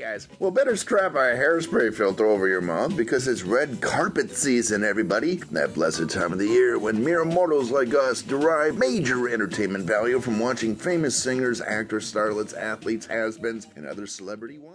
guys. Well, better strap a hairspray filter over your mouth because it's red carpet season, everybody. That blessed time of the year when mere mortals like us derive major entertainment value from watching famous singers, actors, starlets, athletes, has-beens, and other celebrity ones.